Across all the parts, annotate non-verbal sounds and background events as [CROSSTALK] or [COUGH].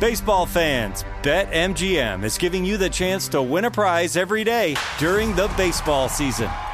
Baseball fans, BetMGM is giving you the chance to win a prize every day during the baseball season.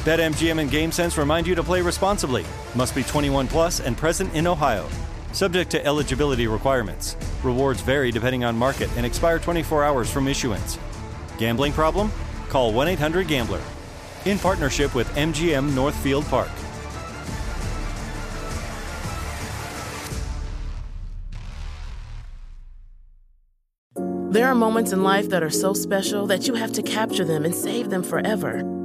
BetMGM and GameSense remind you to play responsibly. Must be 21 plus and present in Ohio. Subject to eligibility requirements. Rewards vary depending on market and expire 24 hours from issuance. Gambling problem? Call 1 800 Gambler. In partnership with MGM Northfield Park. There are moments in life that are so special that you have to capture them and save them forever.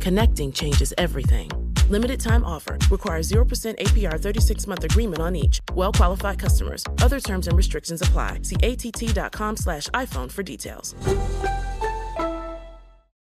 Connecting changes everything. Limited time offer. Requires 0% APR 36 month agreement on each. Well qualified customers. Other terms and restrictions apply. See att.com slash iPhone for details.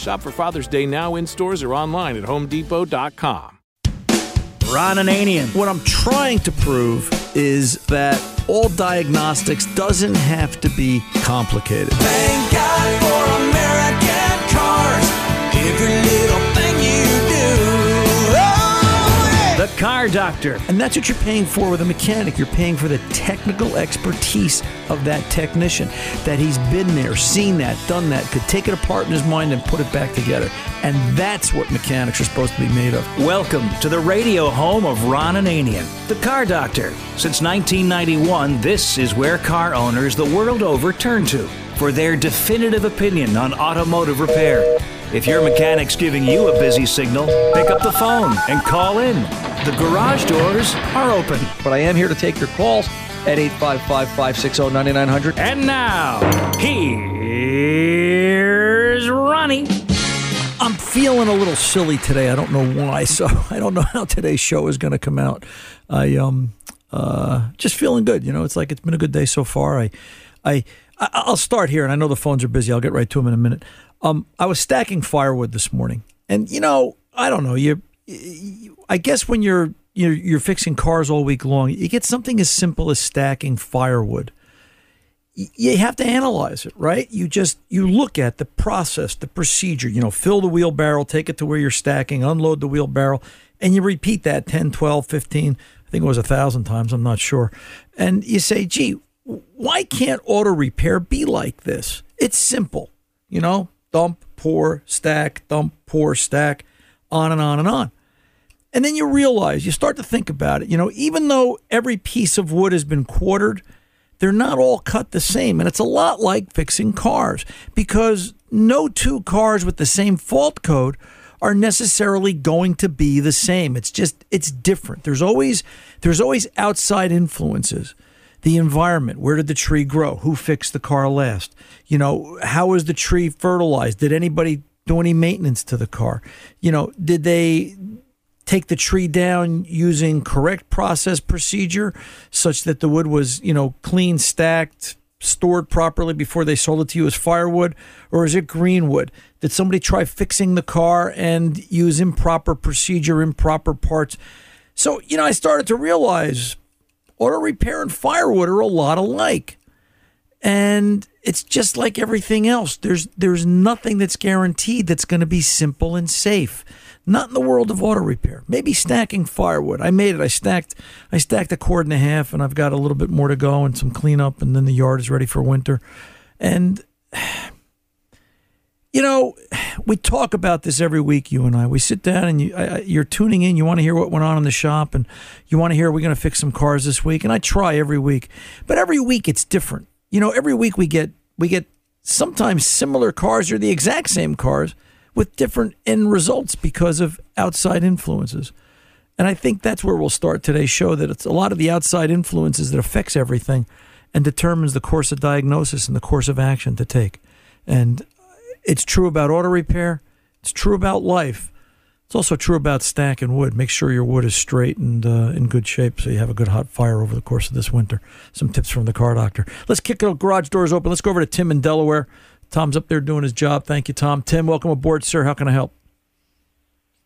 Shop for Father's Day now in stores or online at homedepot.com. Ron Ananian. What I'm trying to prove is that all diagnostics doesn't have to be complicated. Thank God for American cars. Car Doctor. And that's what you're paying for with a mechanic. You're paying for the technical expertise of that technician, that he's been there, seen that, done that, could take it apart in his mind and put it back together. And that's what mechanics are supposed to be made of. Welcome to the radio home of Ron Ananian, the Car Doctor. Since 1991, this is where car owners the world over turn to for their definitive opinion on automotive repair. If your mechanic's giving you a busy signal, pick up the phone and call in. The garage doors are open. But I am here to take your calls at 855 560 9900. And now, here's Ronnie. I'm feeling a little silly today. I don't know why. So [LAUGHS] I don't know how today's show is going to come out. I um uh just feeling good. You know, it's like it's been a good day so far. I I I- I'll start here, and I know the phones are busy. I'll get right to them in a minute. Um, I was stacking firewood this morning, and you know, I don't know. You, you I guess when you're you're you're fixing cars all week long, you get something as simple as stacking firewood you have to analyze it, right? You just you look at the process, the procedure, you know, fill the wheelbarrow, take it to where you're stacking, unload the wheelbarrow, and you repeat that 10, 12, 15, I think it was a thousand times, I'm not sure. And you say, gee, why can't auto repair be like this? It's simple, you know, dump, pour, stack, dump, pour, stack, on and on and on. And then you realize, you start to think about it, you know, even though every piece of wood has been quartered, they're not all cut the same. And it's a lot like fixing cars because no two cars with the same fault code are necessarily going to be the same. It's just it's different. There's always there's always outside influences the environment. Where did the tree grow? Who fixed the car last? You know, how was the tree fertilized? Did anybody do any maintenance to the car? You know, did they take the tree down using correct process procedure such that the wood was, you know, clean, stacked, stored properly before they sold it to you as firewood? Or is it green wood? Did somebody try fixing the car and use improper procedure, improper parts? So, you know, I started to realize auto repair and firewood are a lot alike. And it's just like everything else. There's there's nothing that's guaranteed that's going to be simple and safe. Not in the world of auto repair. Maybe stacking firewood. I made it. I stacked I stacked a cord and a half and I've got a little bit more to go and some cleanup and then the yard is ready for winter. And [SIGHS] you know, we talk about this every week. You and I. We sit down and you, I, you're tuning in. You want to hear what went on in the shop, and you want to hear we're going to fix some cars this week. And I try every week, but every week it's different. You know, every week we get we get sometimes similar cars or the exact same cars with different end results because of outside influences. And I think that's where we'll start today's show. That it's a lot of the outside influences that affects everything, and determines the course of diagnosis and the course of action to take. And it's true about auto repair. It's true about life. It's also true about stacking wood. Make sure your wood is straight and uh, in good shape so you have a good hot fire over the course of this winter. Some tips from the car doctor. Let's kick the garage doors open. Let's go over to Tim in Delaware. Tom's up there doing his job. Thank you, Tom. Tim, welcome aboard, sir. How can I help?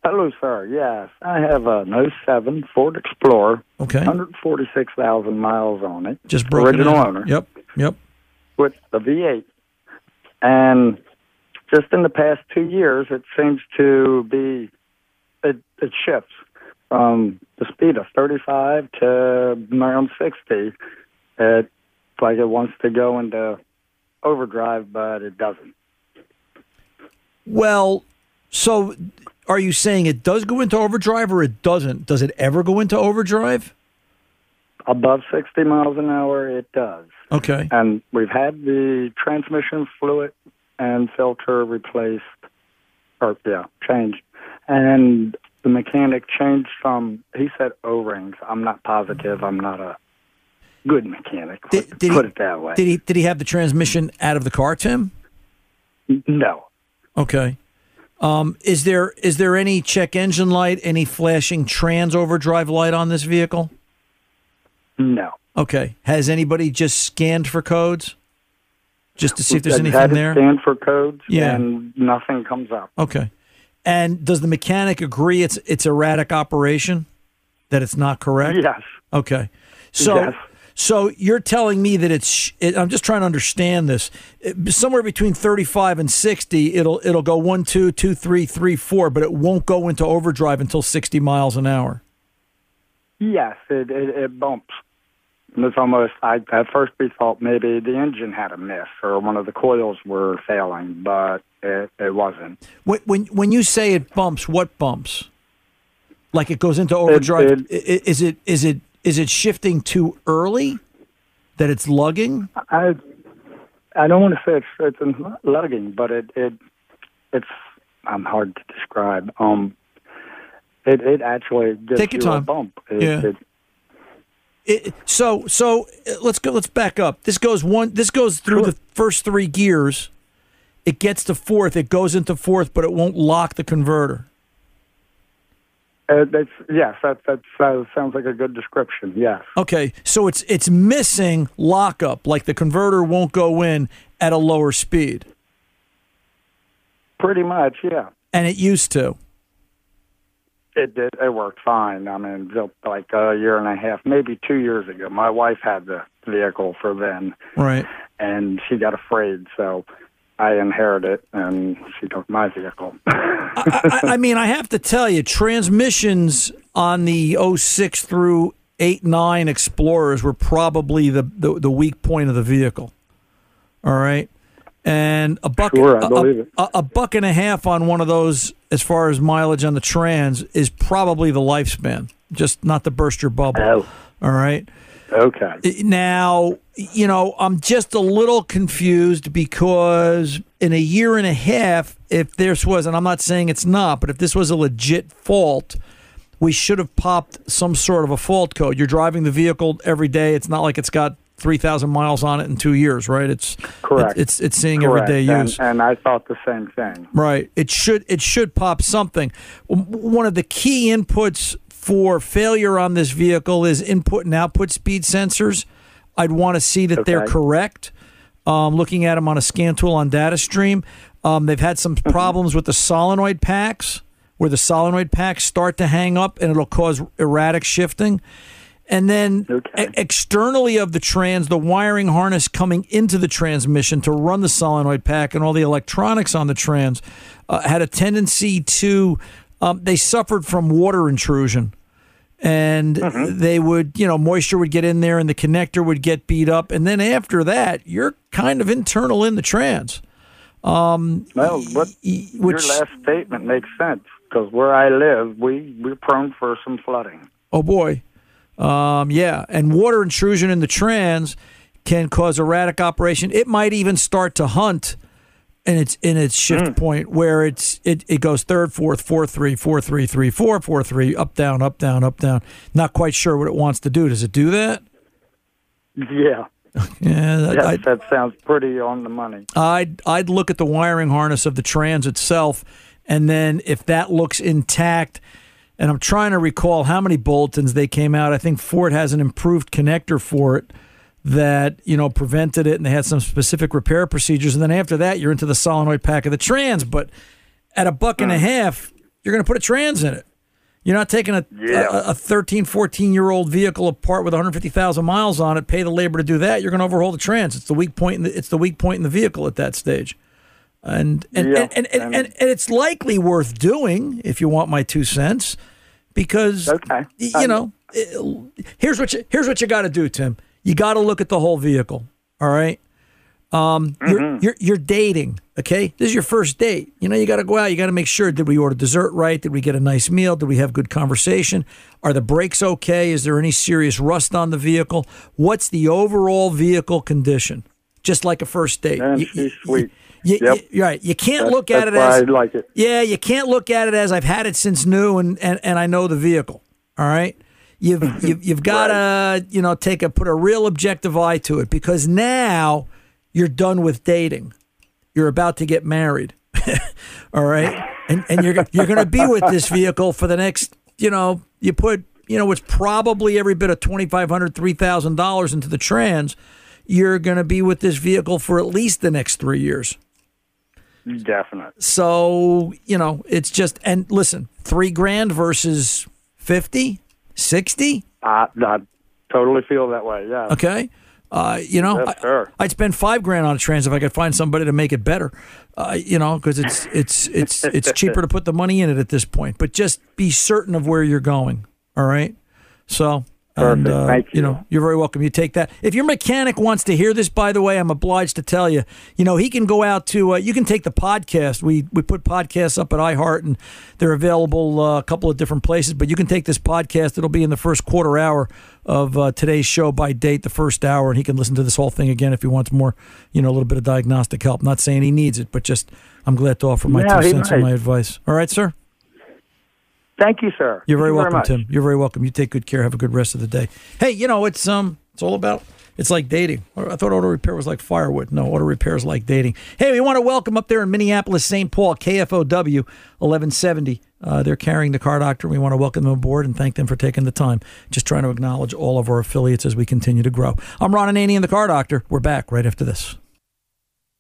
Hello, sir. Yes, I have an 07 Ford Explorer, Okay. 146,000 miles on it. Just broken Original in. owner. Yep. Yep. With the V8. And just in the past two years, it seems to be, it, it shifts from the speed of 35 to around 60. It's like it wants to go into overdrive, but it doesn't. Well, so are you saying it does go into overdrive or it doesn't? Does it ever go into overdrive? Above 60 miles an hour, it does. Okay. and we've had the transmission fluid and filter replaced, or yeah, changed, and the mechanic changed from he said O rings. I'm not positive. I'm not a good mechanic. Did- did he- put it that way. Did he did he have the transmission out of the car, Tim? no, Okay. Um, is there is there any check engine light, any flashing trans overdrive light on this vehicle? no. Okay. Has anybody just scanned for codes? Just to see if there's anything had there? Stand for codes, Yeah. and nothing comes up. Okay. And does the mechanic agree it's it's erratic operation? That it's not correct? Yes, Okay. So Yes. So you're telling me that it's it, I'm just trying to understand this. It- somewhere between 35 and 60 it'll it'll go 1 2 2 3 3 4 but it won't go into overdrive until 60 miles an hour. yes, it it, it bumps. And it's almost. I at first we thought maybe the engine had a miss or one of the coils were failing, but it, it wasn't. When when when you say it bumps, what bumps? Like it goes into overdrive. it- I- i- is it is it is it shifting too early that it's lugging? I I don't want to say it's it's lugging, but it it it's I'm hard to describe. Um, it it actually gives Take your you a bump. It, Yeah. it, It, so so let's go. Let's back up. This goes one. This goes through Sure. the first three gears. It gets to fourth. It goes into fourth, but it won't lock the converter. It, it's yes, that that uh, sounds like a good description. Yes, Okay, so it's it's missing lockup. Like the converter won't go in at a lower speed, pretty much. Yeah, and it used to. it did. It worked fine. I mean, like a year and a half, maybe two years ago, my wife had the vehicle for then, Right. and she got afraid, so. I inherited it, and she took my vehicle. [LAUGHS] I, I mean, I have to tell you, transmissions on the 06 through 8 9 Explorers were probably the, the, the weak point of the vehicle. All right. And a buck, Sure, I a- believe a, a, a buck and a half on one of those, as far as mileage on the trans, is probably the lifespan. Just not to burst your bubble. Oh. All right. Okay. Now, you know, I'm just a little confused because in a year and a half, if this was, and I'm not saying it's not, but if this was a legit fault, we should have popped some sort of a fault code. You're driving the vehicle every day. It's not like it's got three thousand miles on it in two years, right? It's Correct. it- it's it's seeing Correct. everyday and, use. and I thought the same thing. Right. It should it should pop something. One of the key inputs for failure on this vehicle is input and output speed sensors. I'd want to see that they're correct. Um, looking at them on a scan tool on DataStream, um, they've had some problems with the solenoid packs, where the solenoid packs start to hang up and it'll cause erratic shifting. And then Okay. e- externally of the trans, the wiring harness coming into the transmission to run the solenoid pack and all the electronics on the trans uh, had a tendency to, um, they suffered from water intrusion. And they would, you know, moisture would get in there and the connector would get beat up. And then after that, you're kind of internal in the trans. Well, what y- your last statement makes sense because where I live, we we're prone for some flooding. Oh boy. Um, yeah, and water intrusion in the trans can cause erratic operation. It might even start to hunt in its in its shift mm. point where it's it, it goes third, fourth, four, three, four, three, three, four, four, three, up, down, up, down, up, down. Not quite sure what it wants to do. Does it do that? Yeah, [LAUGHS] Yeah, yes, I, that sounds pretty on the money. I'd I'd look at the wiring harness of the trans itself, and then if that looks intact, and I'm trying to recall how many bulletins they came out. I think Ford has an improved connector for it that you know prevented it, and they had some specific repair procedures. And then after that, you're into the solenoid pack of the trans. But at a buck and a hmm. half, you're going to put a trans in it. You're not taking a, Yeah. a, a 13, 14 year old vehicle apart with 150,000 miles on it, pay the labor to do that. You're going to overhaul the trans. It's the weak point in the, it's the weak point in the vehicle at that stage. And and, Yeah, and, and, and, and- and, it's likely worth doing if you want my two cents because Okay. you know it- here's what you here's what you got to do Tim you got to look at the whole vehicle all right um, you're, you're you're dating, okay? This is your first date. You know, you got to go out. You got to make sure: did we order dessert right? Did we get a nice meal? Did we have good conversation? Are the brakes okay? Is there any serious rust on the vehicle? What's the overall vehicle condition? Just like a first date. Man, You- she's you- sweet. you- Yep. you- right. You can't That's- look at it as I like it. yeah, you can't look at it as I've had it since new and, and, and I know the vehicle. All right. [LAUGHS] You've you've, you've got to you know take a put a real objective eye to it because now you're done with dating. You're about to get married. [LAUGHS] All right, and and you're you're going to be with this vehicle for the next you know you put you know it's probably every bit of twenty five hundred three thousand dollars into the trans. You're going to be with this vehicle for at least the next three years. Definite. So, you know, it's just, and listen, three grand versus 50, 60. I, I totally feel that way. Yeah. Okay. Uh, you know, Yes, I, I'd spend five grand on a trans if I could find somebody to make it better. Uh, you know, because it's it's it's it's [LAUGHS] cheaper to put the money in it at this point. But just be certain of where you're going. All right. So. And, Perfect. uh, Thank you you. know, you're very welcome. You take that. If your mechanic wants to hear this, by the way, I'm obliged to tell you. You know, he can go out to. Uh, you can take the podcast. We we put podcasts up at iHeart, and they're available uh, a couple of different places. But you can take this podcast. It'll be in the first quarter hour of uh, today's show by date, the first hour, and he can listen to this whole thing again if he wants more. You know, a little bit of diagnostic help. Not saying he needs it, but just I'm glad to offer my Yeah, two cents and my advice. All right, sir. Thank you, sir. You're very you welcome, much. Tim. You're very welcome. You take good care. Have a good rest of the day. Hey, you know it's um, it's all about. It's like dating. I thought auto repair was like firewood. No, auto repair is like dating. Hey, we want to welcome up there in Minneapolis, St. Paul, KFOW 1170. Uh, they're carrying the car doctor. We want to welcome them aboard and thank them for taking the time. Just trying to acknowledge all of our affiliates as we continue to grow. I'm Ron Ananian, the car doctor. We're back right after this.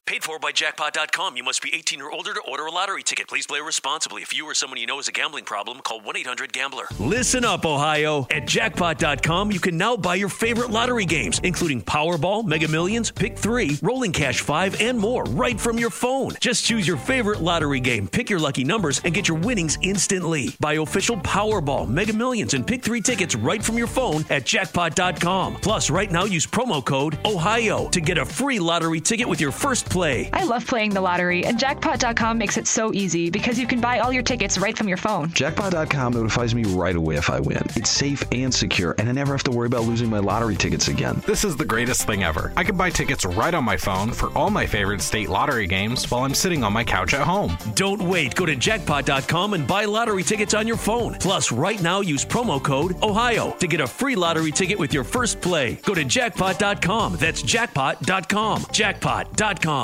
Paid for by jackpot.com. You must be 18 or older to order a lottery ticket. Please play responsibly. If you or someone you know has a gambling problem, call 1 800 Gambler. Listen up, Ohio. At jackpot.com, you can now buy your favorite lottery games, including Powerball, Mega Millions, Pick 3, Rolling Cash 5, and more, right from your phone. Just choose your favorite lottery game, pick your lucky numbers, and get your winnings instantly. Buy official Powerball, Mega Millions, and Pick 3 tickets right from your phone at jackpot.com. Plus, right now, use promo code OHIO to get a free lottery ticket with your first play. I love playing the lottery, and jackpot.com makes it so easy because you can buy all your tickets right from your phone. Jackpot.com notifies me right away if I win. It's safe and secure, and I never have to worry about losing my lottery tickets again. This is the greatest thing ever. I can buy tickets right on my phone for all my favorite state lottery games while I'm sitting on my couch at home. Don't wait. Go to jackpot.com and buy lottery tickets on your phone. Plus, right now use promo code OHIO to get a free lottery ticket with your first play. Go to jackpot.com. That's jackpot.com. Jackpot.com.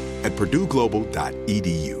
at purdueglobal.edu.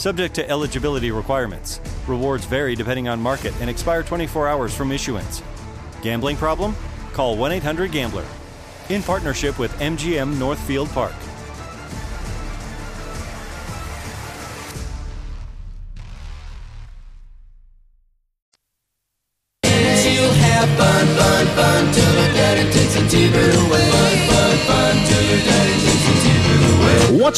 Subject to eligibility requirements. Rewards vary depending on market and expire 24 hours from issuance. Gambling problem? Call 1 800 Gambler. In partnership with MGM Northfield Park.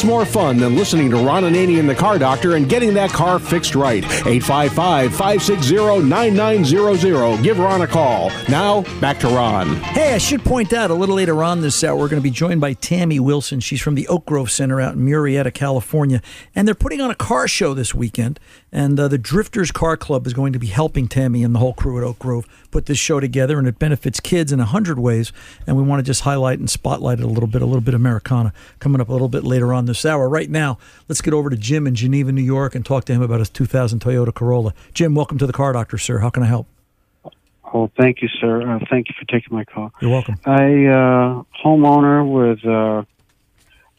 What's more fun than listening to Ron Ananian and the Car Doctor and getting that car fixed right? 855-560-9900. Give Ron a call. Now, back to Ron. Hey, I should point out a little later on this hour, we're going to be joined by Tammy Wilson. She's from the Oak Grove Center out in Murrieta, California. And they're putting on a car show this weekend. And uh, the Drifters Car Club is going to be helping Tammy and the whole crew at Oak Grove put this show together. And it benefits kids in a hundred ways. And we want to just highlight and spotlight it a little bit, a little bit of Americana coming up a little bit later on this hour. Right now, let's get over to Jim in Geneva, New York, and talk to him about his 2000 Toyota Corolla. Jim, welcome to the Car Doctor, sir. How can I help? Oh, thank you, sir. Uh, thank you for taking my call. You're welcome. I uh, homeowner with uh,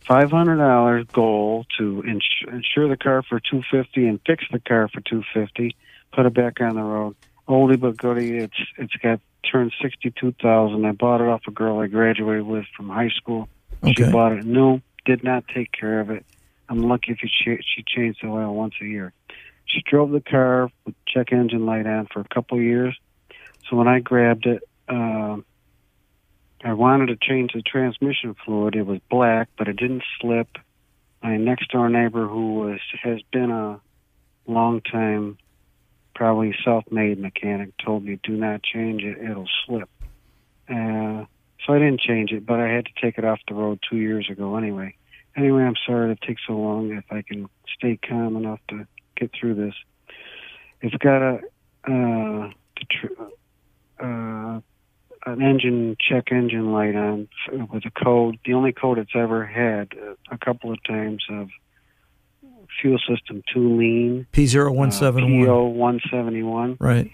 five hundred dollars goal to ins- insure the car for two fifty and fix the car for two fifty. Put it back on the road. Oldie but goodie. It's it's got turned sixty two thousand. I bought it off a girl I graduated with from high school. She bought it new. Did not take care of it. I'm lucky if she she changed the oil once a year. She drove the car with check engine light on for a couple years. So when I grabbed it, uh, I wanted to change the transmission fluid. It was black, but it didn't slip. My next door neighbor, who was has been a long time, probably self-made mechanic, told me, "Do not change it; it'll slip." Uh, so I didn't change it, but I had to take it off the road two years ago anyway. Anyway, I'm sorry it takes so long. If I can stay calm enough to get through this, it's got a uh, uh, an engine check engine light on with a code. The only code it's ever had uh, a couple of times of fuel system too lean. P0171. P0171. Right.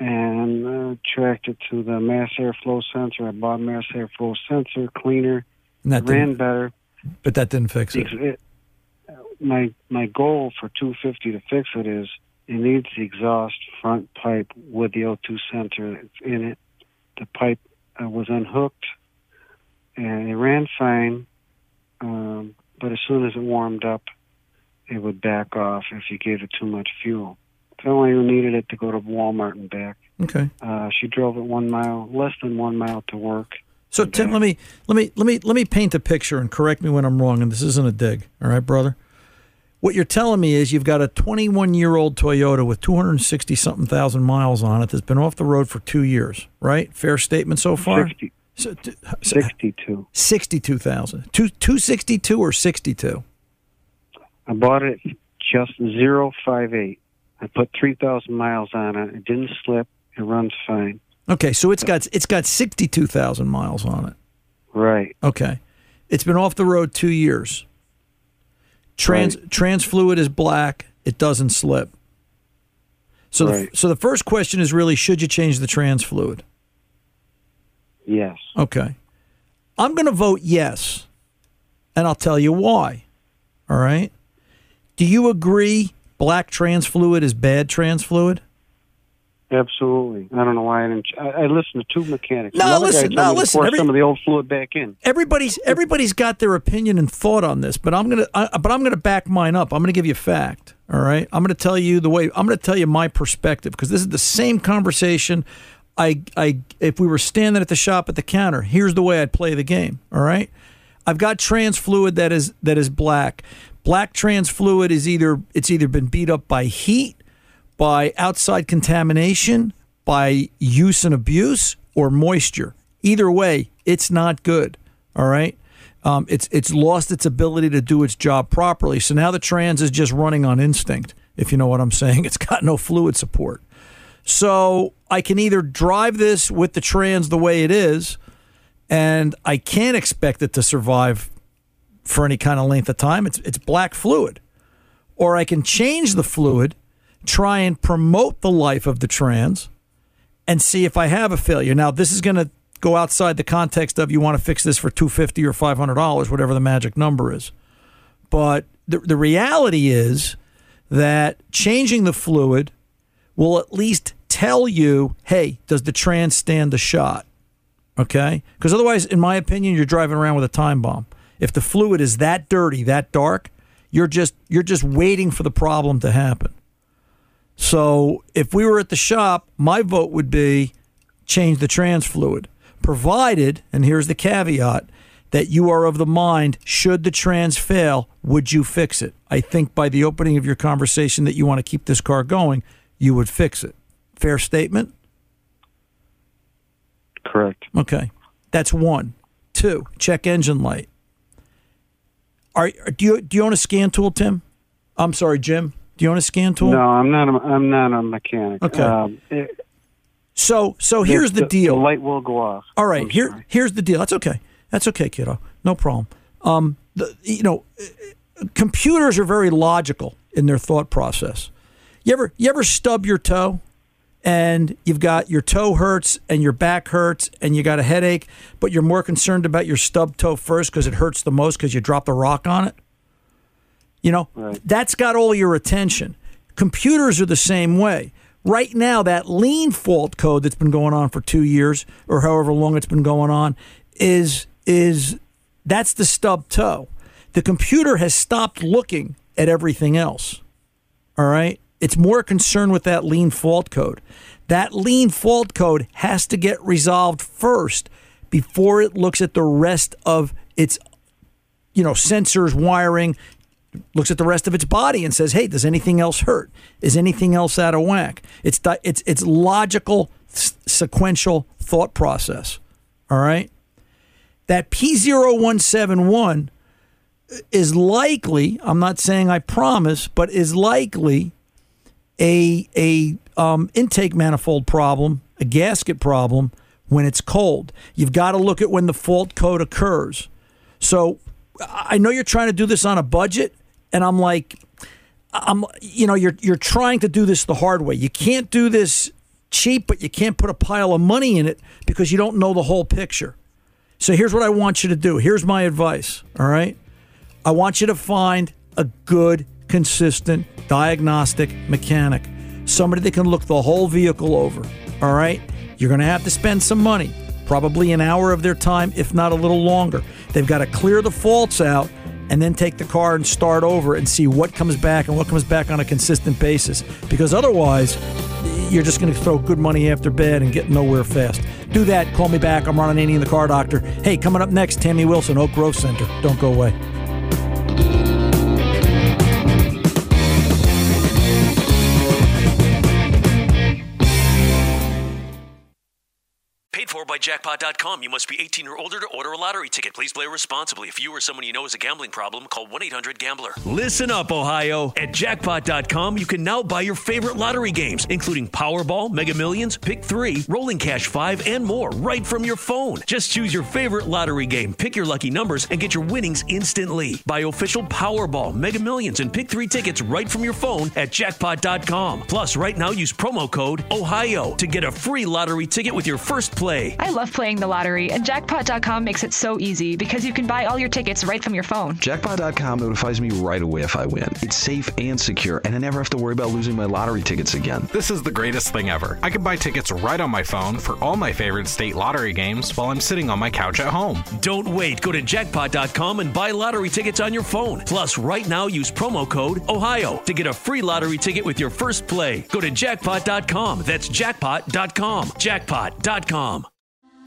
And uh, tracked it to the mass airflow sensor. I bought mass airflow sensor cleaner. And that ran better. But that didn't fix it. It- my my goal for 250 to fix it is it needs the exhaust front pipe with the O2 sensor in it. The pipe uh, was unhooked, and it ran fine. Um, but as soon as it warmed up, it would back off if you gave it too much fuel. I only needed it to go to Walmart and back. Okay. Uh, she drove it one mile, less than one mile to work. So Tim, let me let me let me let me paint a picture and correct me when I'm wrong. And this isn't a dig, all right, brother. What you're telling me is you've got a 21 year old Toyota with 260 something thousand miles on it that's been off the road for two years, right? Fair statement so far. 60, So, t- 62. 62,000. Two, 262 or 62? I bought it just zero five eight. I put three thousand miles on it. It didn't slip. It runs fine. Okay, so it's got it's got 62,000 miles on it. Right. Okay. It's been off the road 2 years. Trans trans fluid is black. It doesn't slip. So the, so the first question is really should you change the trans fluid? Yes. Okay. I'm going to vote yes. And I'll tell you why. All right? Do you agree black trans fluid is bad trans fluid? Absolutely. I don't know why I didn't. I, I listened to two mechanics. No, listen, no, listen, every- some of the old fluid back in. Everybody's everybody's got their opinion and thought on this, but I'm gonna I, but I'm gonna back mine up. I'm gonna give you a fact. All right, I'm gonna tell you the way I'm gonna tell you my perspective because this is the same conversation. I I if we were standing at the shop at the counter, here's the way I'd play the game. All right, I've got trans fluid that is that is black. Black trans fluid is either it's either been beat up by heat, by outside contamination, by use and abuse, or moisture. Either way, it's not good. All right. Um, it's it's lost its ability to do its job properly. So now the trans is just running on instinct. If you know what I'm saying, [LAUGHS] it's got no fluid support. So I can either drive this with the trans the way it is, and I can't expect it to survive for any kind of length of time. It's it's black fluid, or I can change the fluid, try and promote the life of the trans, and see if I have a failure. Now this is going to go outside the context of you want to fix this for two fifty or five hundred dollars, whatever the magic number is. But the the reality is that changing the fluid will at least tell you, hey, does the trans stand the shot? Okay? Because otherwise, in my opinion, you're driving around with a time bomb. If the fluid is that dirty, that dark, you're just you're just waiting for the problem to happen. So if we were at the shop, my vote would be change the trans fluid, provided, and here's the caveat, that you are of the mind, should the trans fail, would you fix it? I think by the opening of your conversation that you want to keep this car going, you would fix it. Fair statement? Correct. Okay. That's one. Two, check engine light. Are do you do you own a scan tool, Tim? I'm sorry, Jim. Do you own a scan tool? No, I'm not. A, I'm not a mechanic. Okay. Um, it- So so here's the, deal. The light will go off. All right, here here's the deal. That's okay. That's okay, kiddo. No problem. Um, the, you know, computers are very logical in their thought process. You ever you ever stub your toe, and you've got your toe hurts and your back hurts and you got a headache, but you're more concerned about your stub toe first because it hurts the most because you dropped a rock on it. You know, that's got all your attention. Computers are the same way. Right now, that lean fault code that's been going on for two years or however long it's been going on is is that's the stub toe. The computer has stopped looking at everything else. All right. It's more concerned with that lean fault code. That lean fault code has to get resolved first before it looks at the rest of its you know sensors wiring looks at the rest of its body and says hey does anything else hurt? Is anything else out of whack? It's it's it's logical s- sequential thought process. All right? That P0171 is likely I'm not saying I promise but is likely a a um, intake manifold problem, a gasket problem when it's cold. You've got to look at when the fault code occurs. So I know you're trying to do this on a budget, and I'm like, I'm, you know, you're you're trying to do this the hard way. You can't do this cheap, but you can't put a pile of money in it because you don't know the whole picture. So here's what I want you to do. Here's my advice. All right, I want you to find a good, consistent diagnostic mechanic, somebody that can look the whole vehicle over. All right, you're going to have to spend some money, probably an hour of their time, if not a little longer. They've got to clear the faults out and then take the car and start over and see what comes back and what comes back on a consistent basis. Because otherwise, you're just going to throw good money after bad and get nowhere fast. Do that. Call me back. I'm Ron Ananian, the car doctor. Hey, coming up next, Tammy Wilson, Oak Grove Center. Don't go away. By jackpot.com. You must be 18 or older to order a lottery ticket. Please play responsibly. If you or someone you know has a gambling problem, call 1 800 Gambler. Listen up, Ohio. At jackpot.com, you can now buy your favorite lottery games, including Powerball, Mega Millions, Pick 3, Rolling Cash 5, and more, right from your phone. Just choose your favorite lottery game, pick your lucky numbers, and get your winnings instantly. Buy official Powerball, Mega Millions, and Pick 3 tickets right from your phone at jackpot.com. Plus, right now, use promo code OHIO to get a free lottery ticket with your first play. I love playing the lottery, and jackpot.com makes it so easy because you can buy all your tickets right from your phone. Jackpot.com notifies me right away if I win. It's safe and secure, and I never have to worry about losing my lottery tickets again. This is the greatest thing ever. I can buy tickets right on my phone for all my favorite state lottery games while I'm sitting on my couch at home. Don't wait. Go to jackpot.com and buy lottery tickets on your phone. Plus, right now, use promo code OHIO to get a free lottery ticket with your first play. Go to jackpot.com. That's jackpot.com. Jackpot.com.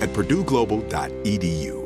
at purdueglobal.edu.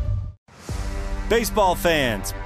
Baseball fans,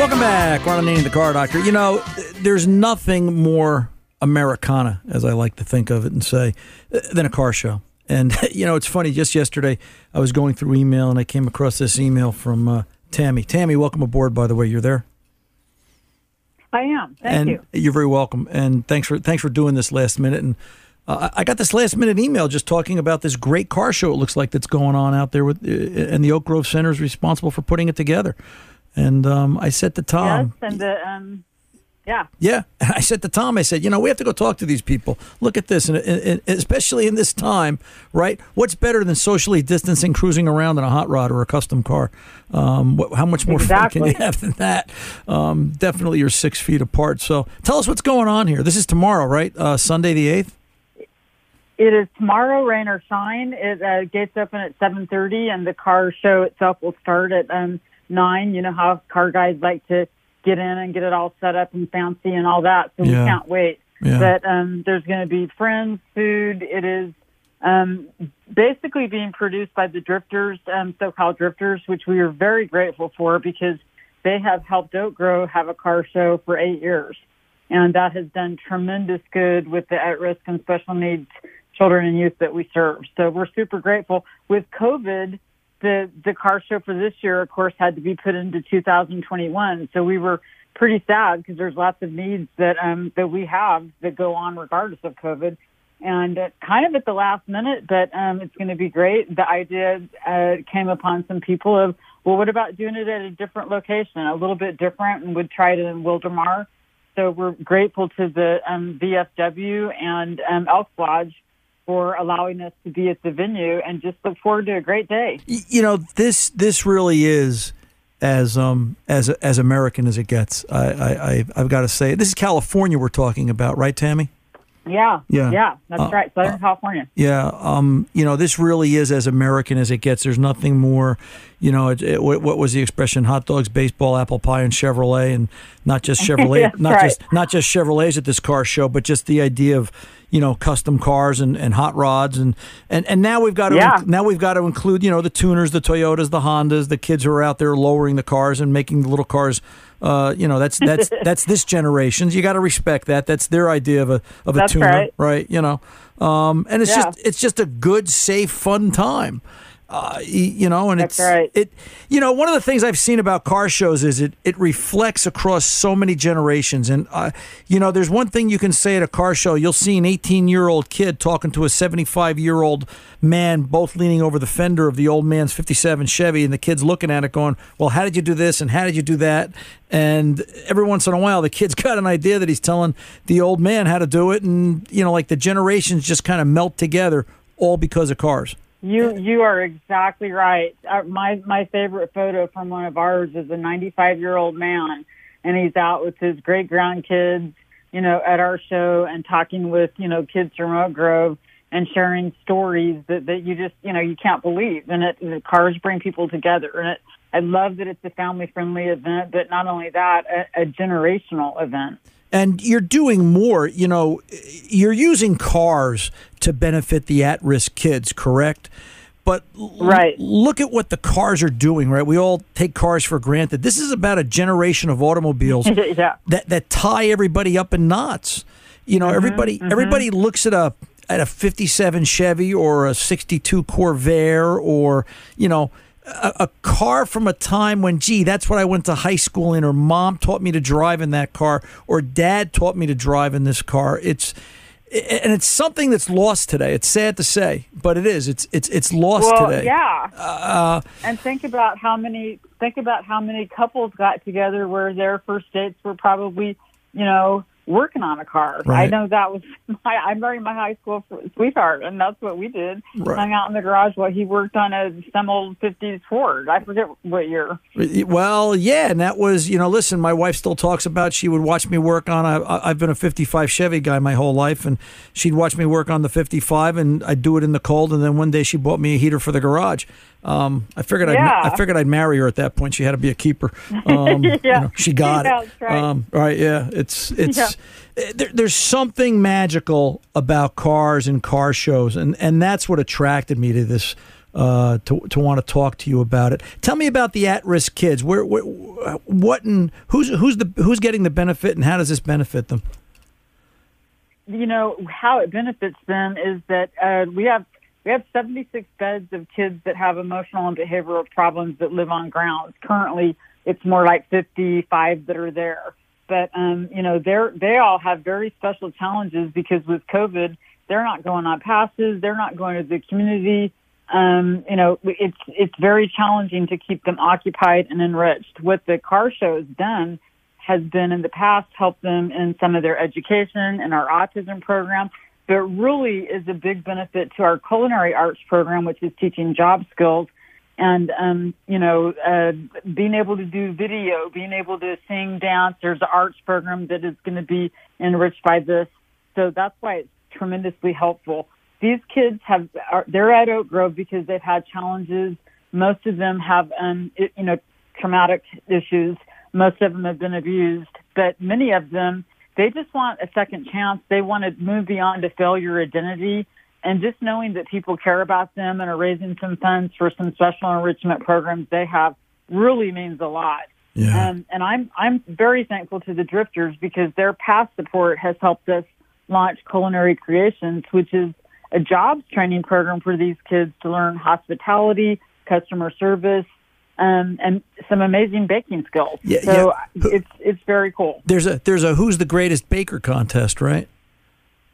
Welcome back. Ron Ananian, the car doctor. You know, there's nothing more Americana, as I like to think of it and say, than a car show. And, [LAUGHS] you know, it's funny. Just yesterday, I was going through email and I came across this email from uh, Tammy. Tammy, welcome aboard, by the way. You're there? I am. Thank and you. You're very welcome. And thanks for thanks for doing this last minute. And Uh, I I got this last minute email just talking about this great car show. It looks like that's going on out there with, uh, and the Oak Grove Center is responsible for putting it together. And um, I said to Tom, yes, and the um, yeah. yeah, [LAUGHS] I said to Tom, I said, you know, we have to go talk to these people. Look at this, and, and, and especially in this time, right? What's better than socially distancing, cruising around in a hot rod or a custom car? Um, what, how much more fun can you have than that? Um, definitely, you're six feet apart. So, tell us what's going on here. This is tomorrow, right? Uh, Sunday the eighth. It is tomorrow, rain or shine. It uh, gates open at seven thirty, and the car show itself will start at um, nine. You know how car guys like to get in and get it all set up and fancy and all that. So Yeah. we can't wait. Yeah. But um, there's going to be friends, food. It is um, basically being produced by the Drifters, um, SoCal Drifters, which we are very grateful for because they have helped Oak Grove have a car show for eight years. And that has done tremendous good with the at risk and special needs children and youth that we serve. So we're super grateful. With COVID, the, the car show for this year, of course, had to be put into 2021. So we were pretty sad because there's lots of needs that, um, that we have that go on regardless of COVID. And uh, kind of at the last minute, but um, it's going to be great. The idea uh, came upon some people of, well, what about doing it at a different location, a little bit different, and would try it in Wildomar. So we're grateful to the um, VFW and um, Elk Lodge for allowing us to be at the venue, and just look forward to a great day. You know this this really is as um as as American as it gets. I I, I I've got to say this is California we're talking about, right, Tammy? Yeah, Yeah. yeah, that's Uh, right, Southern California. Yeah, um, you know, this really is as American as it gets. There's nothing more, you know. It, it, what what was the expression? Hot dogs, baseball, apple pie, and Chevrolet, and not just [LAUGHS] Chevrolet, not right. just not just Chevrolets at this car show, but just the idea of you know custom cars and, and hot rods, and, and and now we've got to Yeah. now we've got to include you know the tuners, the Toyotas, the Hondas, the kids who are out there lowering the cars and making the little cars. Uh, you know that's that's [LAUGHS] that's this generation's. You got to respect that. That's their idea of a of a That's tuner, right. right? You know, um, and it's Yeah. just it's just a good, safe, fun time. Uh, you know, and That's it's right. it. You know, one of the things I've seen about car shows is it it reflects across so many generations. And uh, you know, there's one thing you can say at a car show: you'll see an 18 year old kid talking to a 75 year old man, both leaning over the fender of the old man's 57 Chevy, and the kid's looking at it, going, "Well, how did you do this? And how did you do that?" And every once in a while, the kid's [LAUGHS] got an idea that he's telling the old man how to do it, and you know, like the generations just kind of melt together, all because of cars. You you are exactly right. Uh, my my favorite photo from one of ours is a 95 year old man, and he's out with his great grandkids, you know, at our show and talking with you know kids from Oak Grove and sharing stories that that you just you know you can't believe. And it the cars bring people together, and it I love that it's a family friendly event, but not only that, a, a generational event. And you're doing more, you know, you're using cars to benefit the at risk kids, correct? But Right. look at what the cars are doing, right? We all take cars for granted. This is about a generation of automobiles [LAUGHS] yeah. that, that tie everybody up in knots. You know, everybody mhm. everybody looks at a at a 57 Chevy or a 62 Corvair or, you know, a, a car from a time when, gee, that's what I went to high school in, or mom taught me to drive in that car, or dad taught me to drive in this car. It's and it's something that's lost today. It's sad to say, but it is. It's it's it's lost well, today. Yeah. Uh, and think about how many think about how many couples got together where their first dates were probably, you know, working on a car. I know that was [LAUGHS] my I married my high school sweetheart and that's what we did. Right. Hung out in the garage while he worked on a some old fifties Ford. I forget what year. Well, yeah, and that was, you know, listen, my wife still talks about she would watch me work on a I've been a 55 Chevy guy my whole life and she'd watch me work on the 55 and I'd do it in the cold and then one day she bought me a heater for the garage. Um, I figured I'd Yeah. I figured I'd marry her at that point. She had to be a keeper. Um, [LAUGHS] you Yeah. know, she got Yeah, it. [LAUGHS] right. Um, right, yeah. It's it's Yeah. eh, there, there's something magical about cars and car shows and and that's what attracted me to this uh, to to want to talk to you about it. Tell me about the at-risk kids. Where, where what and who's who's the who's getting the benefit and how does this benefit them? you know how it benefits them is that uh, we have we have 76 beds of kids that have emotional and behavioral problems that live on grounds. Currently, it's more like 55 that are there. But um, you know, they're they all have very special challenges because with COVID, They're not going on passes. They're not going to the community. Um, you know, it's it's very challenging to keep them occupied and enriched. What the car show has done has been in the past help them in some of their education and our autism program, but really is a big benefit to our culinary arts program, which is teaching job skills and um, you know, uh, being able to do video, being able to sing, dance. There's an arts program that is going to be enriched by this, so that's why it's tremendously helpful. These kids have are, they're at Oak Grove because they've had challenges. Most of them have, um, it, you know, traumatic issues. Most of them have been abused, but many of them they just want a second chance. They want to move beyond a failure identity and just knowing that people care about them and are raising some funds for some special enrichment programs they have really means a lot. Yeah. Um, and I'm I'm very thankful to the Drifters because their past support has helped us launch Culinary Creations, which is a jobs training program for these kids to learn hospitality, customer service, um, and some amazing baking skills. Yeah, so yeah. it's it's very cool. There's a there's a who's the greatest baker contest, right?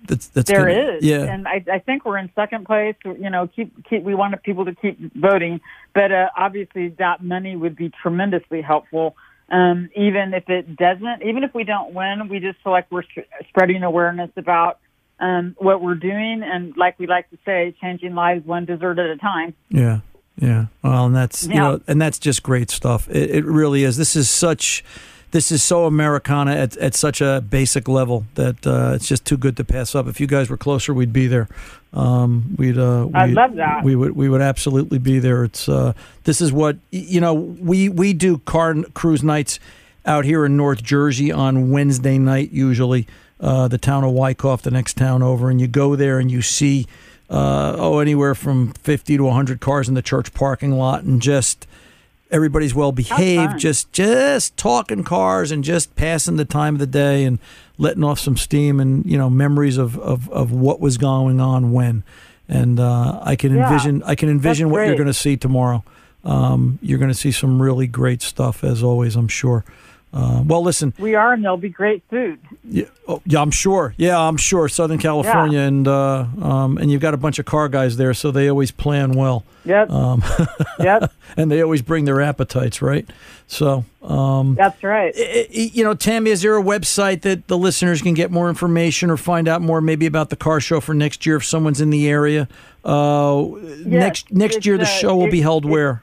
That's that's There gonna- is, Yeah. and I, I think we're in second place. You know, keep keep. We want people to keep voting, but uh, obviously that money would be tremendously helpful. Um, even if it doesn't, even if we don't win, we just feel like we're sp- spreading awareness about um, what we're doing, and like we like to say, changing lives one dessert at a time. Yeah, yeah. Well, and that's you know, and that's just great stuff. It, it really is. This is such, this is so Americana at, at such a basic level that uh, it's just too good to pass up. If you guys were closer, we'd be there. Um, we'd. Uh, we'd- love that. We would. We would absolutely be there. It's. Uh, this is what you know. We we do car cruise nights out here in North Jersey on Wednesday night usually. Uh, the town of Wyckoff, the next town over, and you go there and you see uh, oh anywhere from fifty to hundred cars in the church parking lot, and just everybody's well behaved, just just talking cars and just passing the time of the day and letting off some steam and you know memories of of, of what was going on when. And uh, I can Yeah. envision I can envision what you're going to see tomorrow. Um, you're going to see some really great stuff as always. I'm sure. Uh, well, listen, We are, and there'll be great food. yeah, oh, yeah, I'm sure. Yeah, I'm sure. Southern California, and uh, um, and you've got a bunch of car guys there, so they always plan well. Yep. Um, [LAUGHS] Yep. [LAUGHS] and they always bring their appetites, right? So, um, That's right. i- i- you know, Tammy, is there a website that the listeners can get more information or find out more, maybe about the car show for next year if someone's in the area? Uh, next next year, the uh, show will be held it- where?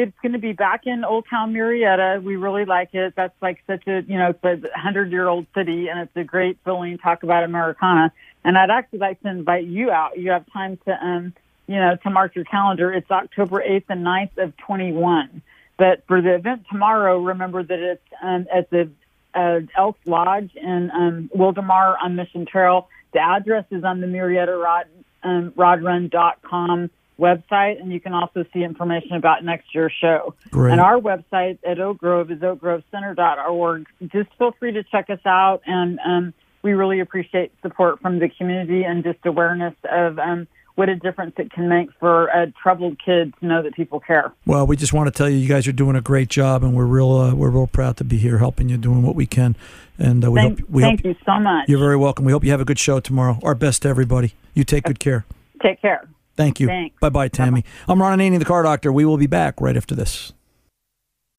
It's going to be back in Old Town Murrieta. We really like it. That's like such a, you know, it's a hundred year old city and it's a great feeling. Talk about Americana. And I'd actually like to invite you out. You have time to, um, you know, to mark your calendar. It's October 8th and 9th of 21. But for the event tomorrow, remember that it's um, at the uh, Elk Lodge in um, Wildomar on Mission Trail. The address is on the Murrieta Rod, um, rodrun.com website, and you can also see information about next year's show. Great. And our website at Oak Grove is oakgrovecenter.org. Just feel free to check us out, and um, we really appreciate support from the community and just awareness of um, what a difference it can make for a troubled kid to know that people care. Well, we just want to tell you, you guys are doing a great job, and we're real, uh, we're real proud to be here helping you, doing what we can, and uh, we thank hope we thank hope you so much. you're very welcome. We hope you have a good show tomorrow. Our best to everybody. You take good care. Take care. Thank you. Bye bye, Tammy. I'm Ron Ananian, the car doctor. We will be back right after this.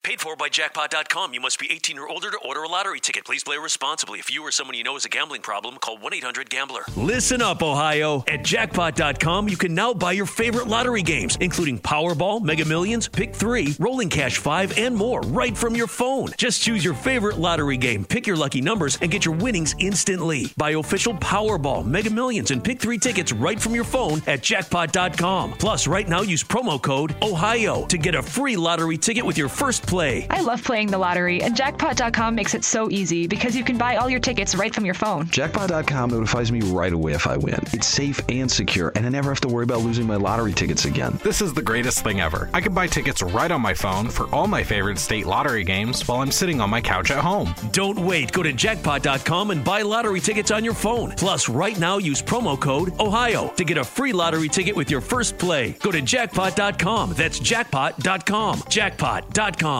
Paid for by jackpot.com. You must be 18 or older to order a lottery ticket. Please play responsibly. If you or someone you know has a gambling problem, call 1 800 Gambler. Listen up, Ohio. At jackpot.com, you can now buy your favorite lottery games, including Powerball, Mega Millions, Pick 3, Rolling Cash 5, and more, right from your phone. Just choose your favorite lottery game, pick your lucky numbers, and get your winnings instantly. Buy official Powerball, Mega Millions, and Pick 3 tickets right from your phone at jackpot.com. Plus, right now, use promo code OHIO to get a free lottery ticket with your first play. I love playing the lottery, and jackpot.com makes it so easy because you can buy all your tickets right from your phone. Jackpot.com notifies me right away if I win. It's safe and secure, and I never have to worry about losing my lottery tickets again. This is the greatest thing ever. I can buy tickets right on my phone for all my favorite state lottery games while I'm sitting on my couch at home. Don't wait. Go to jackpot.com and buy lottery tickets on your phone. Plus, right now, use promo code OHIO to get a free lottery ticket with your first play. Go to jackpot.com. That's jackpot.com. Jackpot.com.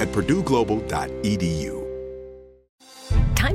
at purdueglobal.edu.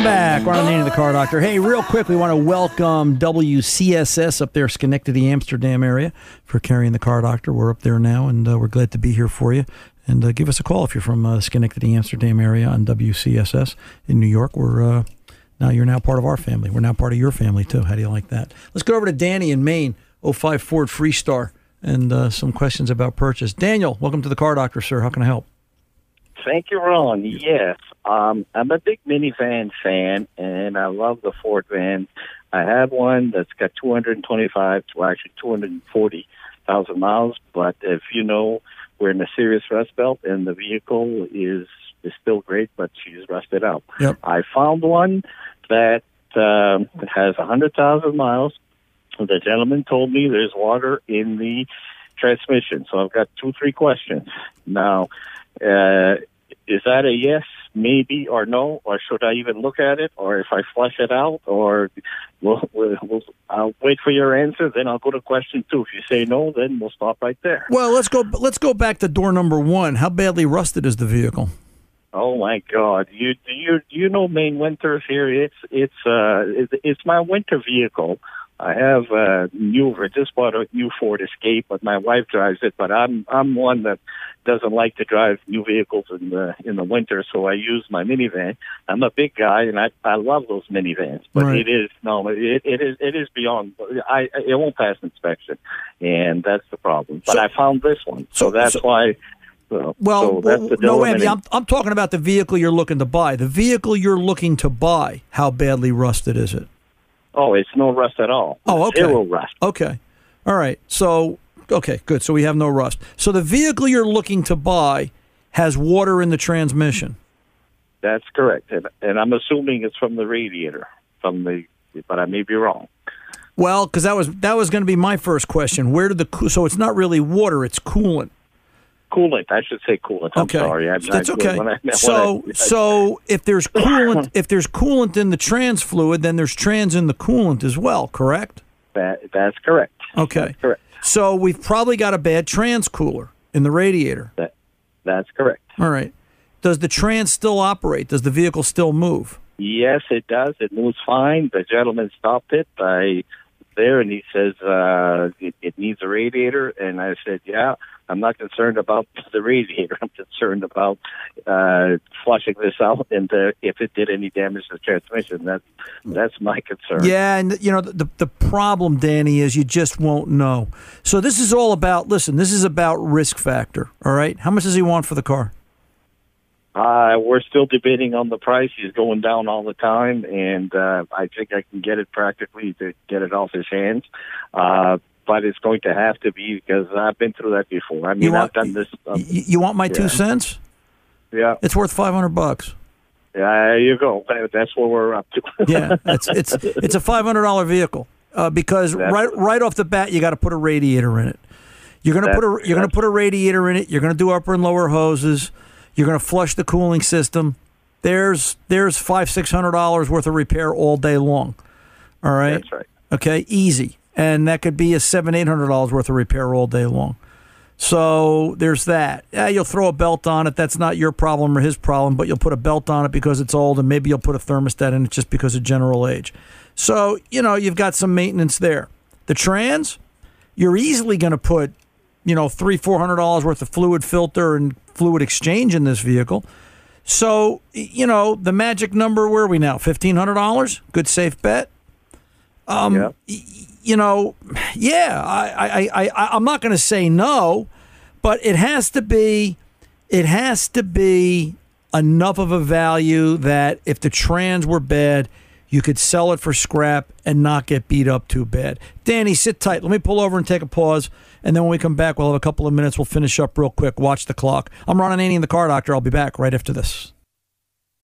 Welcome back, Ron Ananian, the end of the Car Doctor. Hey, real quick, we want to welcome WCSS up there, Schenectady, Amsterdam area, for carrying the Car Doctor. We're up there now, and uh, we're glad to be here for you. And uh, give us a call if you're from uh, Schenectady, Amsterdam area on WCSS in New York. We're uh, now you're now part of our family. We're now part of your family too. How do you like that? Let's go over to Danny in Maine, 05 Ford Freestar, and uh, some questions about purchase. Daniel, welcome to the Car Doctor, sir. How can I help? Thank you, Ron. Yes, um, I'm a big minivan fan, and I love the Ford van. I have one that's got 225 to actually 240,000 miles. But if you know, we're in a serious rust belt, and the vehicle is is still great, but she's rusted out. Yep. I found one that um, has 100,000 miles. The gentleman told me there's water in the transmission. So I've got two, three questions. Now, uh, is that a yes, maybe, or no, or should I even look at it, or if I flush it out, or we'll, we'll, we'll, I'll wait for your answer, then I'll go to question two. If you say no, then we'll stop right there. Well, let's go. Let's go back to door number one. How badly rusted is the vehicle? Oh my God! You you you know Maine winters here. It's it's uh it's, it's my winter vehicle. I have a new. I just bought a new Ford Escape, but my wife drives it. But I'm I'm one that doesn't like to drive new vehicles in the in the winter, so I use my minivan. I'm a big guy, and I I love those minivans, but Right. it is no, it it is it is beyond. I it won't pass inspection, and that's the problem. But I found this one, so, that's why. Well, Well, so that's the no. Andy, I'm, I'm talking about the vehicle you're looking to buy. The vehicle you're looking to buy, how badly rusted is it? Oh, it's no rust at all. Oh, okay. Zero rust. Okay. All right. So, okay, good. So we have no rust. So the vehicle you're looking to buy has water in the transmission. That's correct, and, and I'm assuming it's from the radiator, from the, but I may be wrong. Well, because that was that was going to be my first question. Where did the so it's not really water; it's coolant. Coolant, I should say coolant. I'm Okay, sorry. I'm that's not- okay. when I- when so, I- so if there's [LAUGHS] coolant, if there's coolant in the trans fluid, then there's trans in the coolant as well. Correct? that, that's correct. Okay. correct. So we've probably got a bad trans cooler in the radiator. That, that's correct. All right. does the trans still operate? Does the vehicle still move? Yes, it does. It moves fine. The gentleman stopped it. I there, and he says uh, it, it needs a radiator, and I said, yeah. I'm not concerned about [LAUGHS] the radiator. I'm concerned about uh, flushing this out, and uh, if it did any damage to the transmission, that's that's my concern. Yeah, and you know the the problem, Danny, is you just won't know. So this is all about. Listen, this is about risk factor. All right, how much does he want for the car? Uh, we're still debating on the price. He's going down all the time, and uh, I think I can get it practically to get it off his hands. Uh, but it's going to have to be because I've been through that before. I mean, You want- I've done this. Um, You, you want my yeah. two cents? Yeah, It's worth five hundred bucks. yeah, there you go. That's what we're up to. [LAUGHS] Yeah, it's it's it's a five hundred dollar vehicle uh, because right right off the bat you got to put a radiator in it. You're gonna put a you're gonna put a radiator in it. You're gonna do upper and lower hoses. You're gonna flush the cooling system. There's there's five six hundred dollars worth of repair all day long. All right. That's right. Okay, easy, and that could be a seven eight hundred dollars worth of repair all day long. So there's that. Yeah, you'll throw a belt on it. That's not your problem or his problem, but you'll put a belt on it because it's old, and maybe you'll put a thermostat in it just because of general age. So you know you've got some maintenance there. The trans, you're easily going to put, you know, three four hundred dollars worth of fluid filter and fluid exchange in this vehicle. So you know the magic number. Where are we now? Fifteen hundred dollars. Good safe bet. Um, y- you know, yeah, I, I, I, I I'm not going to say no, but it has to be, it has to be enough of a value that if the trans were bad, you could sell it for scrap and not get beat up too bad. Danny, sit tight. Let me pull over and take a pause, and then when we come back, we'll have a couple of minutes. We'll finish up real quick. Watch the clock. I'm Ron Ananian, the car doctor. I'll be back right after this.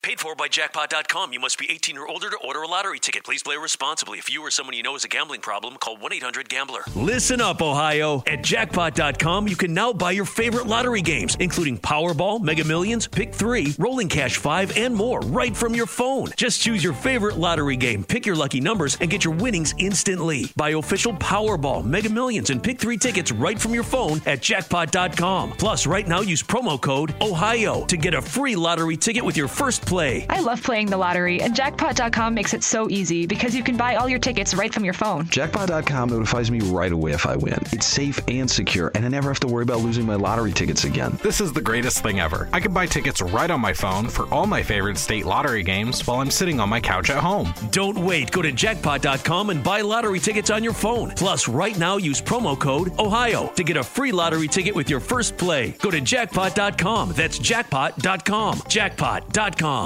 Paid for by jackpot.com. You must be 18 or older to order a lottery ticket. Please play responsibly. If you or someone you know has a gambling problem, call 1 800 Gambler. Listen up, Ohio. At jackpot.com, you can now buy your favorite lottery games, including Powerball, Mega Millions, Pick 3, Rolling Cash 5, and more, right from your phone. Just choose your favorite lottery game, pick your lucky numbers, and get your winnings instantly. Buy official Powerball, Mega Millions, and Pick 3 tickets right from your phone at jackpot.com. Plus, right now, use promo code OHIO to get a free lottery ticket with your first play. I love playing the lottery, and jackpot.com makes it so easy because you can buy all your tickets right from your phone. Jackpot.com notifies me right away if I win. It's safe and secure, and I never have to worry about losing my lottery tickets again. This is the greatest thing ever. I can buy tickets right on my phone for all my favorite state lottery games while I'm sitting on my couch at home. Don't wait. Go to jackpot.com and buy lottery tickets on your phone. Plus, right now, use promo code OHIO to get a free lottery ticket with your first play. Go to jackpot.com. That's jackpot.com. Jackpot.com.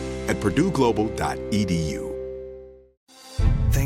at purdueglobal.edu.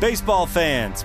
Baseball fans,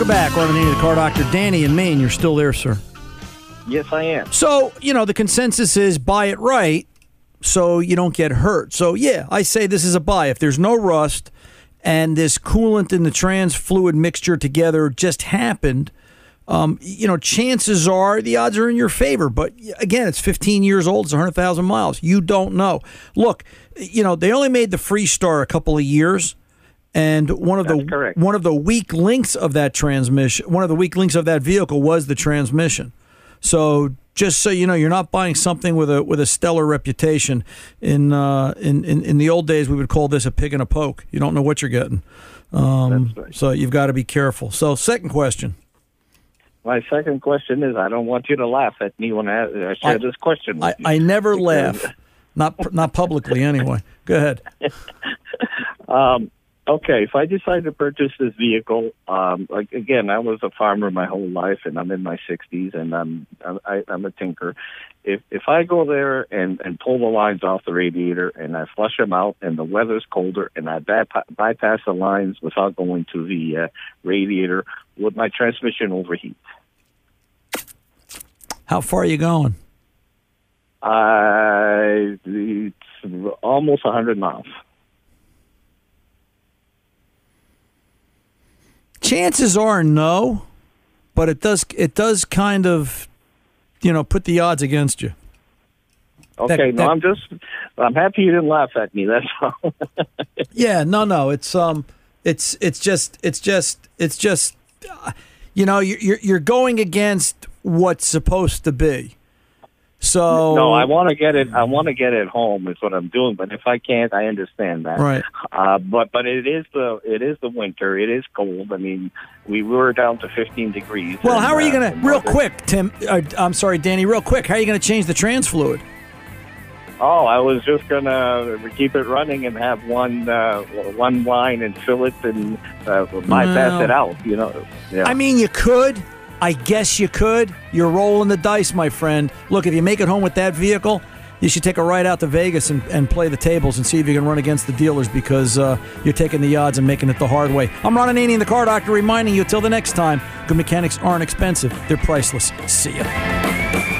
Welcome back, Ron Ananian, the name of the car doctor. Danny in Maine, you're still there, sir. Yes, I am. So, you know, the consensus is buy it right so you don't get hurt. So, yeah, I say this is a buy. If there's no rust and this coolant and the trans fluid mixture together just happened, um, you know, chances are the odds are in your favor. But again, it's 15 years old, it's 100,000 miles. You don't know. Look, you know, they only made the Freestar a couple of years. And one of the one of the weak links of that transmission, one of the weak links of that vehicle was the transmission. So just so you know, you're not buying something with a with a stellar reputation. In uh, in, in in the old days, we would call this a pig and a poke. You don't know what you're getting. Um, So you've got to be careful. So second question. My second question is I don't want you to laugh at me when I, I share I- this question with I, you. I never [LAUGHS] laugh, not not publicly anyway. Go ahead. [LAUGHS] Um, okay, if I decide to purchase this vehicle, um, like again, I was a farmer my whole life, and I'm in my 60s, and I'm I, I'm a tinker. If if I go there and and pull the lines off the radiator and I flush them out, and the weather's colder, and I bypa- bypass the lines without going to the uh, radiator, would my transmission overheat? How far are you going? Uh, it's almost 100 miles. Chances are no, but it does it does kind of, you know, put the odds against you. Okay, That- no, that- I'm just I'm happy you didn't laugh at me. That's all. [LAUGHS] Yeah, no, no, it's um, it's it's just it's just it's just, uh, you know, you're you're- you're going against what's supposed to be. So no, I want to get it. I want to get it home. Is what I'm doing. But if I can't, I understand that. Right. Uh, but but it is the it is the winter. It is cold. I mean, we were down to 15 degrees. Well, and, how are you uh, gonna real quick, Tim? Uh, I'm sorry, Danny. Real quick, how are you gonna change the trans fluid? Oh, I was just gonna keep it running and have one uh, one line and fill it and uh, bypass Well- it out. You know. Yeah. I mean, you could. I guess you could. You're rolling the dice, my friend. Look, if you make it home with that vehicle, you should take a ride out to Vegas and, and play the tables and see if you can run against the dealers because uh, you're taking the odds and making it the hard way. I'm Ron Ananian, the car doctor, reminding you till the next time, good mechanics aren't expensive. They're priceless. See ya.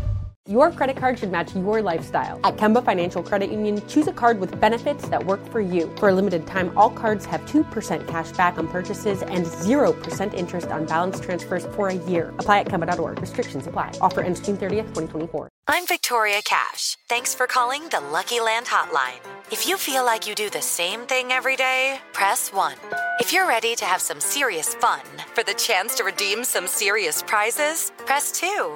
Your credit card should match your lifestyle. At Kemba Financial Credit Union, choose a card with benefits that work for you. For a limited time, all cards have 2% cash back on purchases and 0% interest on balance transfers for a year. Apply at Kemba.org. Restrictions apply. Offer ends June 30th, 2024. I'm Victoria Cash. Thanks for calling the Lucky Land Hotline. If you feel like you do the same thing every day, press 1. If you're ready to have some serious fun for the chance to redeem some serious prizes, press 2.